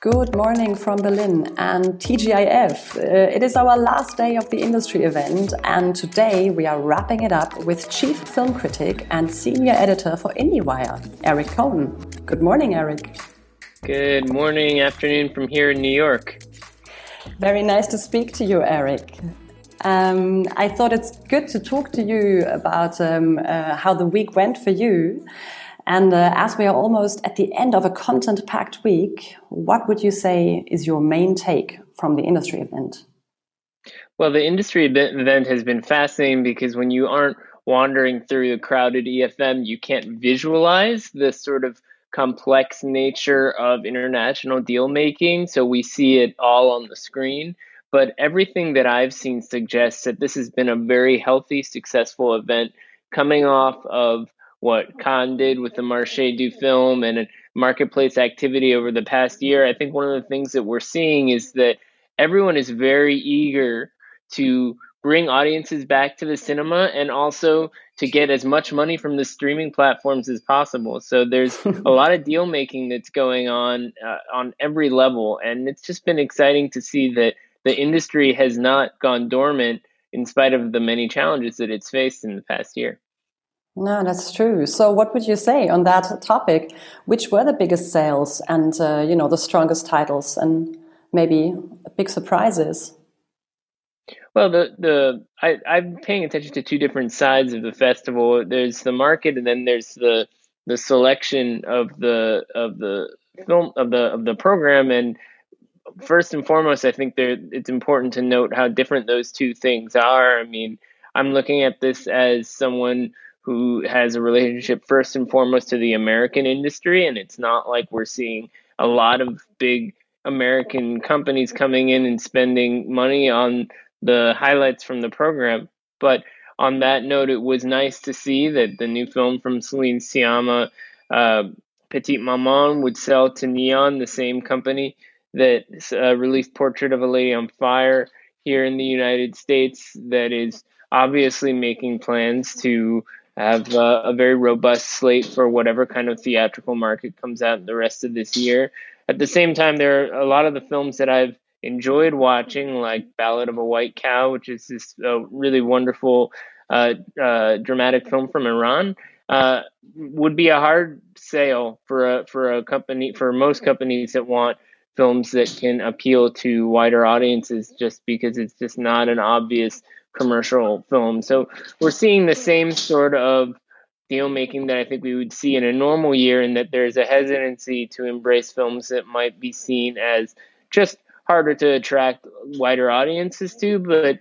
Good morning from Berlin and TGIF. Uh, it is our last day of the industry event, and today we are wrapping it up with chief film critic and senior editor for IndieWire, Eric Kohn. Good morning, Eric. Good morning, afternoon from here in New York. Very nice to speak to you, Eric. Um, I thought it's good to talk to you about um, uh, how the week went for you. And uh, as we are almost at the end of a content packed week, what would you say is your main take from the industry event? Well, the industry event has been fascinating because when you aren't wandering through the crowded EFM, you can't visualize the sort of complex nature of international deal making. So we see it all on the screen. But everything that I've seen suggests that this has been a very healthy, successful event coming off of what Cannes did with the Marché du Film and marketplace activity over the past year, I think one of the things that we're seeing is that everyone is very eager to bring audiences back to the cinema and also to get as much money from the streaming platforms as possible. So there's a lot of deal making that's going on uh, on every level and it's just been exciting to see that the industry has not gone dormant in spite of the many challenges that it's faced in the past year. No, that's true. So, what would you say on that topic? Which were the biggest sales and uh, you know the strongest titles, and maybe big surprises? Well, the the I, I'm paying attention to two different sides of the festival. There's the market, and then there's the the selection of the of the film of the of the program. And first and foremost, I think there it's important to note how different those two things are. I mean, I'm looking at this as someone who has a relationship first and foremost to the American industry. And it's not like we're seeing a lot of big American companies coming in and spending money on the highlights from the program. But on that note, it was nice to see that the new film from Céline Sciamma, uh, Petite Maman, would sell to Neon, the same company that uh, released Portrait of a Lady on Fire here in the United States, that is obviously making plans to have uh, a very robust slate for whatever kind of theatrical market comes out the rest of this year. At the same time, there are a lot of the films that I've enjoyed watching, like Ballad of a White Cow, which is this uh, really wonderful uh, uh dramatic film from Iran. Uh, would be a hard sale for a for a company for most companies that want films that can appeal to wider audiences just because it's just not an obvious commercial film. So we're seeing the same sort of deal making that I think we would see in a normal year, in that there's a hesitancy to embrace films that might be seen as just harder to attract wider audiences to, but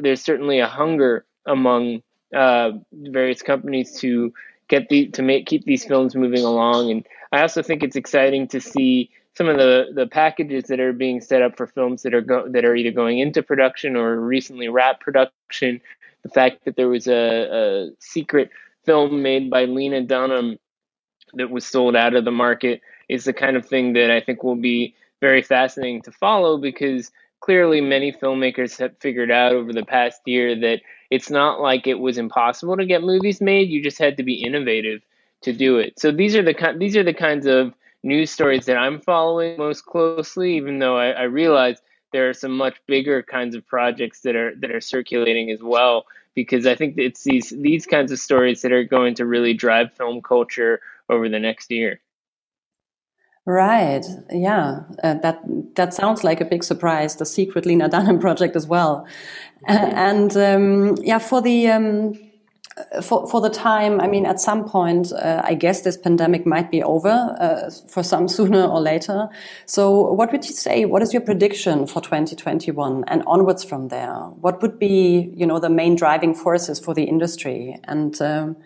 there's certainly a hunger among uh, various companies to get the to make keep these films moving along. And I also think it's exciting to see some of the, the packages that are being set up for films that are go, that are either going into production or recently wrapped production. The fact that there was a, a secret film made by Lena Dunham that was sold out of the market is the kind of thing that I think will be very fascinating to follow because clearly many filmmakers have figured out over the past year that it's not like it was impossible to get movies made you just had to be innovative to do it so these are the these are the kinds of news stories that I'm following most closely, even though I, I realize there are some much bigger kinds of projects that are that are circulating as well. Because I think it's these these kinds of stories that are going to really drive film culture over the next year. Right. Yeah. Uh, that that sounds like a big surprise. The secret Lena Dunham project as well, uh, and um, yeah, for the. Um, for, for the time, I mean, at some point, uh, I guess this pandemic might be over uh, for some sooner or later. So, what would you say? What is your prediction for 2021 and onwards from there? What would be, you know, the main driving forces for the industry? And um,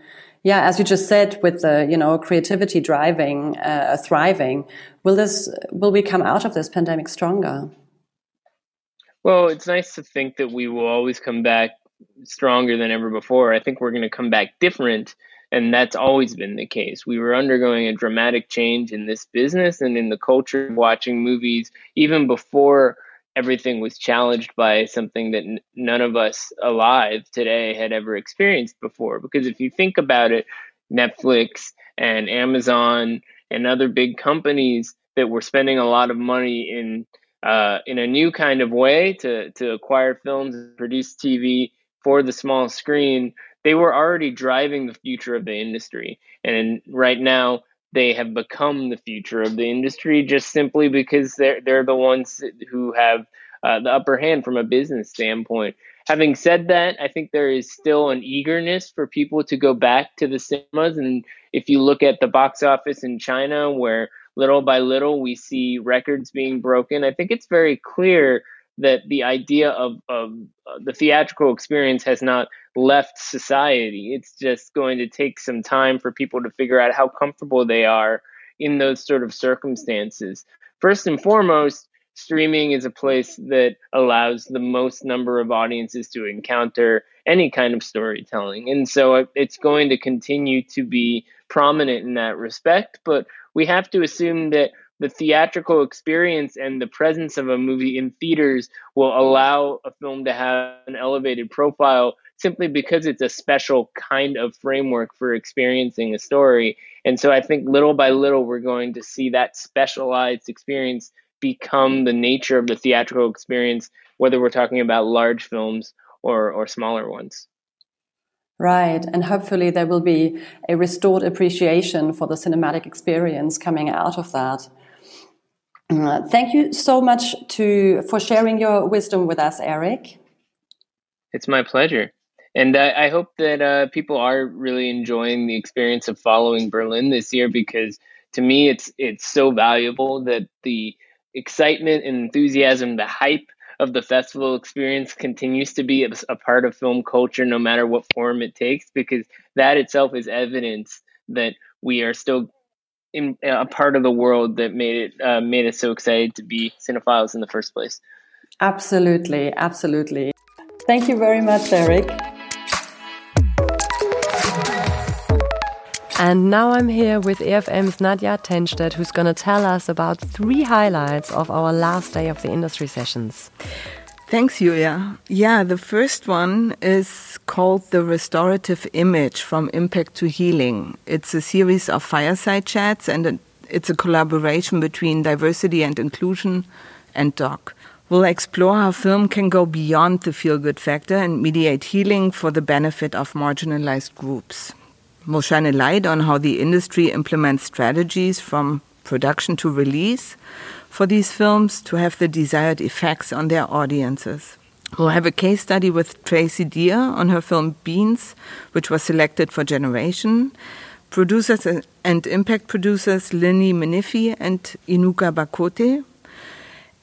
yeah, as you just said, with the you know creativity driving, uh, thriving, will this will we come out of this pandemic stronger? Well, it's nice to think that we will always come back stronger than ever before. I think we're going to come back different. And that's always been the case. We were undergoing a dramatic change in this business and in the culture of watching movies even before everything was challenged by something that n- none of us alive today had ever experienced before. Because if you think about it, Netflix and Amazon and other big companies that we're spending a lot of money in uh, in a new kind of way to to acquire films and produce TV for the small screen, they were already driving the future of the industry. And right now, they have become the future of the industry just simply because they're they're the ones who have uh, the upper hand from a business standpoint. Having said that, I think there is still an eagerness for people to go back to the cinemas. And if you look at the box office in China, where little by little we see records being broken, I think it's very clear that the idea of, of uh, the theatrical experience has not left society. It's just going to take some time for people to figure out how comfortable they are in those sort of circumstances. First and foremost, streaming is a place that allows the most number of audiences to encounter any kind of storytelling. And so it's going to continue to be prominent in that respect. But we have to assume that the theatrical experience and the presence of a movie in theaters will allow a film to have an elevated profile simply because it's a special kind of framework for experiencing a story. And so I think little by little, we're going to see that specialized experience become the nature of the theatrical experience, whether we're talking about large films or, or smaller ones. Right. And hopefully there will be a restored appreciation for the cinematic experience coming out of that. Uh, thank you so much to for sharing your wisdom with us, Eric. It's my pleasure. And I, I hope that uh, people are really enjoying the experience of following Berlin this year because to me it's it's so valuable that the excitement and enthusiasm, the hype of the festival experience continues to be a, a, part of film culture, no matter what form it takes, because that itself is evidence that we are still in a part of the world that made it uh, made us so excited to be cinephiles in the first place. Absolutely, absolutely. Thank you very much, Eric. And now I'm here with EFM's Nadja Tenstedt, who's going to tell us about three highlights of our last day of the industry sessions. Thanks, Julia. Yeah, the first one is called The Restorative Image from Impact to Healing. It's a series of fireside chats and it's a collaboration between diversity and inclusion and DOC. We'll explore how film can go beyond the feel good factor and mediate healing for the benefit of marginalized groups We'll shine a light on how the industry implements strategies from production to release for these films to have the desired effects on their audiences. We'll have a case study with Tracey Deer on her film Beans, which was selected for Generation. Producers and impact producers Lini Menifi and Inuka Bakote.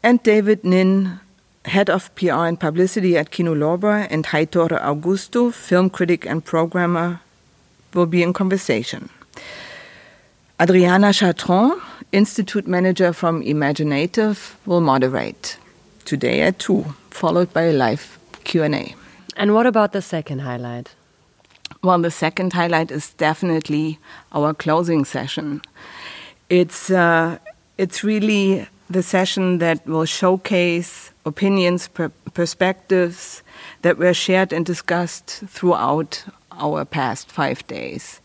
And David Nin, head of PR and publicity at Kino Lorber, and Heitor Augusto, film critic and programmer will be in conversation. Adriana Chartrand, Institute Manager from imagineNATIVE, will moderate today at 2, followed by a live Q&A. And what about the second highlight? Well, the second highlight is definitely our closing session. It's, uh, it's really the session that will showcase opinions, per perspectives that were shared and discussed throughout our past five days.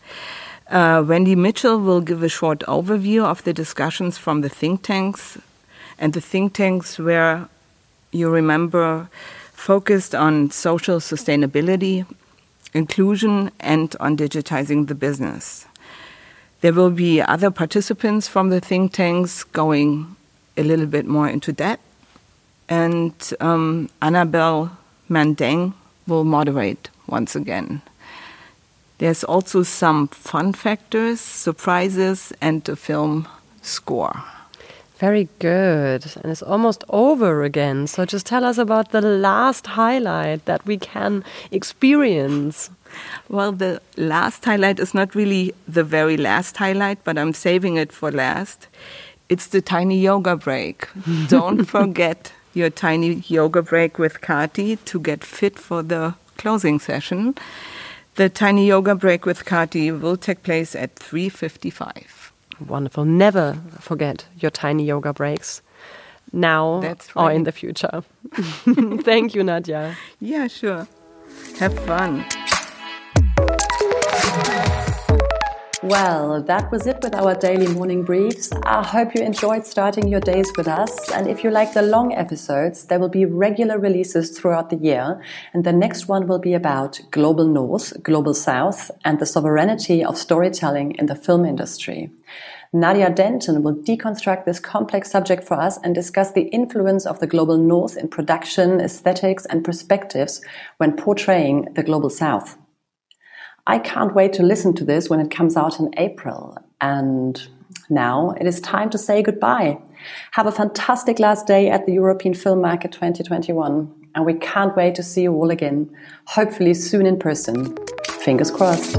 Uh, Wendy Mitchell will give a short overview of the discussions from the think tanks, and the think tanks where you remember focused on social sustainability, inclusion, and on digitizing the business. There will be other participants from the think tanks going a little bit more into that, and um, Annabelle Mandeng will moderate once again. There's also some fun factors, surprises, and a film score. Very good. And it's almost over again. So just tell us about the last highlight that we can experience. Well, the last highlight is not really the very last highlight, but I'm saving it for last. It's the tiny yoga break. Don't forget your tiny yoga break with Kati to get fit for the closing session. The tiny yoga break with Kati will take place at 3:55. Wonderful. Never forget your tiny yoga breaks now right. or in the future. Thank you, Nadja. Yeah, sure. Have fun. Well, that was it with our daily morning briefs. I hope you enjoyed starting your days with us. And if you like the long episodes, there will be regular releases throughout the year. And the next one will be about global north, global south, and the sovereignty of storytelling in the film industry. Nadia Denton will deconstruct this complex subject for us and discuss the influence of the global north in production, aesthetics, and perspectives when portraying the global south. I can't wait to listen to this when it comes out in April. And now it is time to say goodbye. Have a fantastic last day at the European Film Market 2021. And we can't wait to see you all again, hopefully soon in person. Fingers crossed.